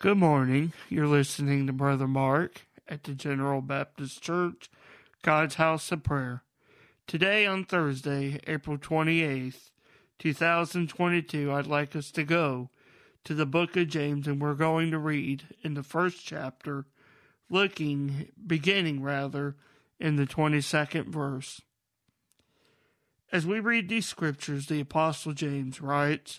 Good morning. You're listening to Brother Mark at the General Baptist Church, God's House of Prayer. Today, on Thursday, April 28th, 2022, I'd like us to go to the book of James and we're going to read in the first chapter, looking, beginning rather, in the 22nd verse. As we read these scriptures, the Apostle James writes,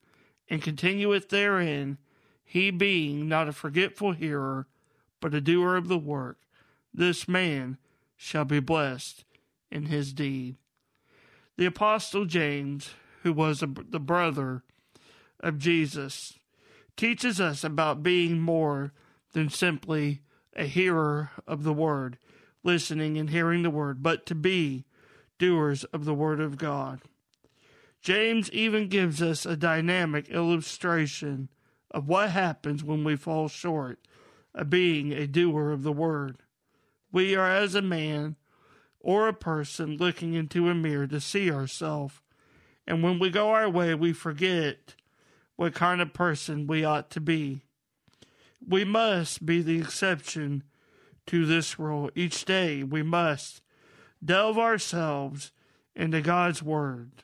and continueth therein, he being not a forgetful hearer, but a doer of the work, this man shall be blessed in his deed. The Apostle James, who was a, the brother of Jesus, teaches us about being more than simply a hearer of the word, listening and hearing the word, but to be doers of the Word of God. James even gives us a dynamic illustration of what happens when we fall short of being a doer of the Word. We are as a man or a person looking into a mirror to see ourselves, and when we go our way, we forget what kind of person we ought to be. We must be the exception to this rule. Each day we must delve ourselves into God's Word.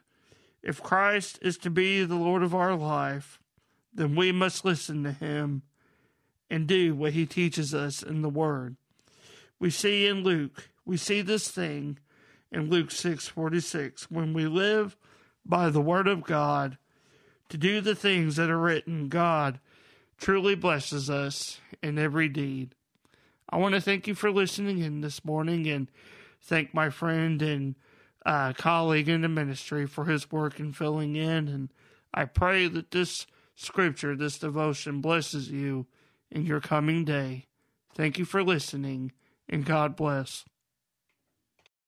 If Christ is to be the Lord of our life, then we must listen to Him and do what He teaches us in the Word. We see in Luke, we see this thing in Luke 6:46 when we live by the word of God to do the things that are written God truly blesses us in every deed. I want to thank you for listening in this morning and thank my friend and uh, colleague in the ministry for his work in filling in. And I pray that this scripture, this devotion, blesses you in your coming day. Thank you for listening, and God bless.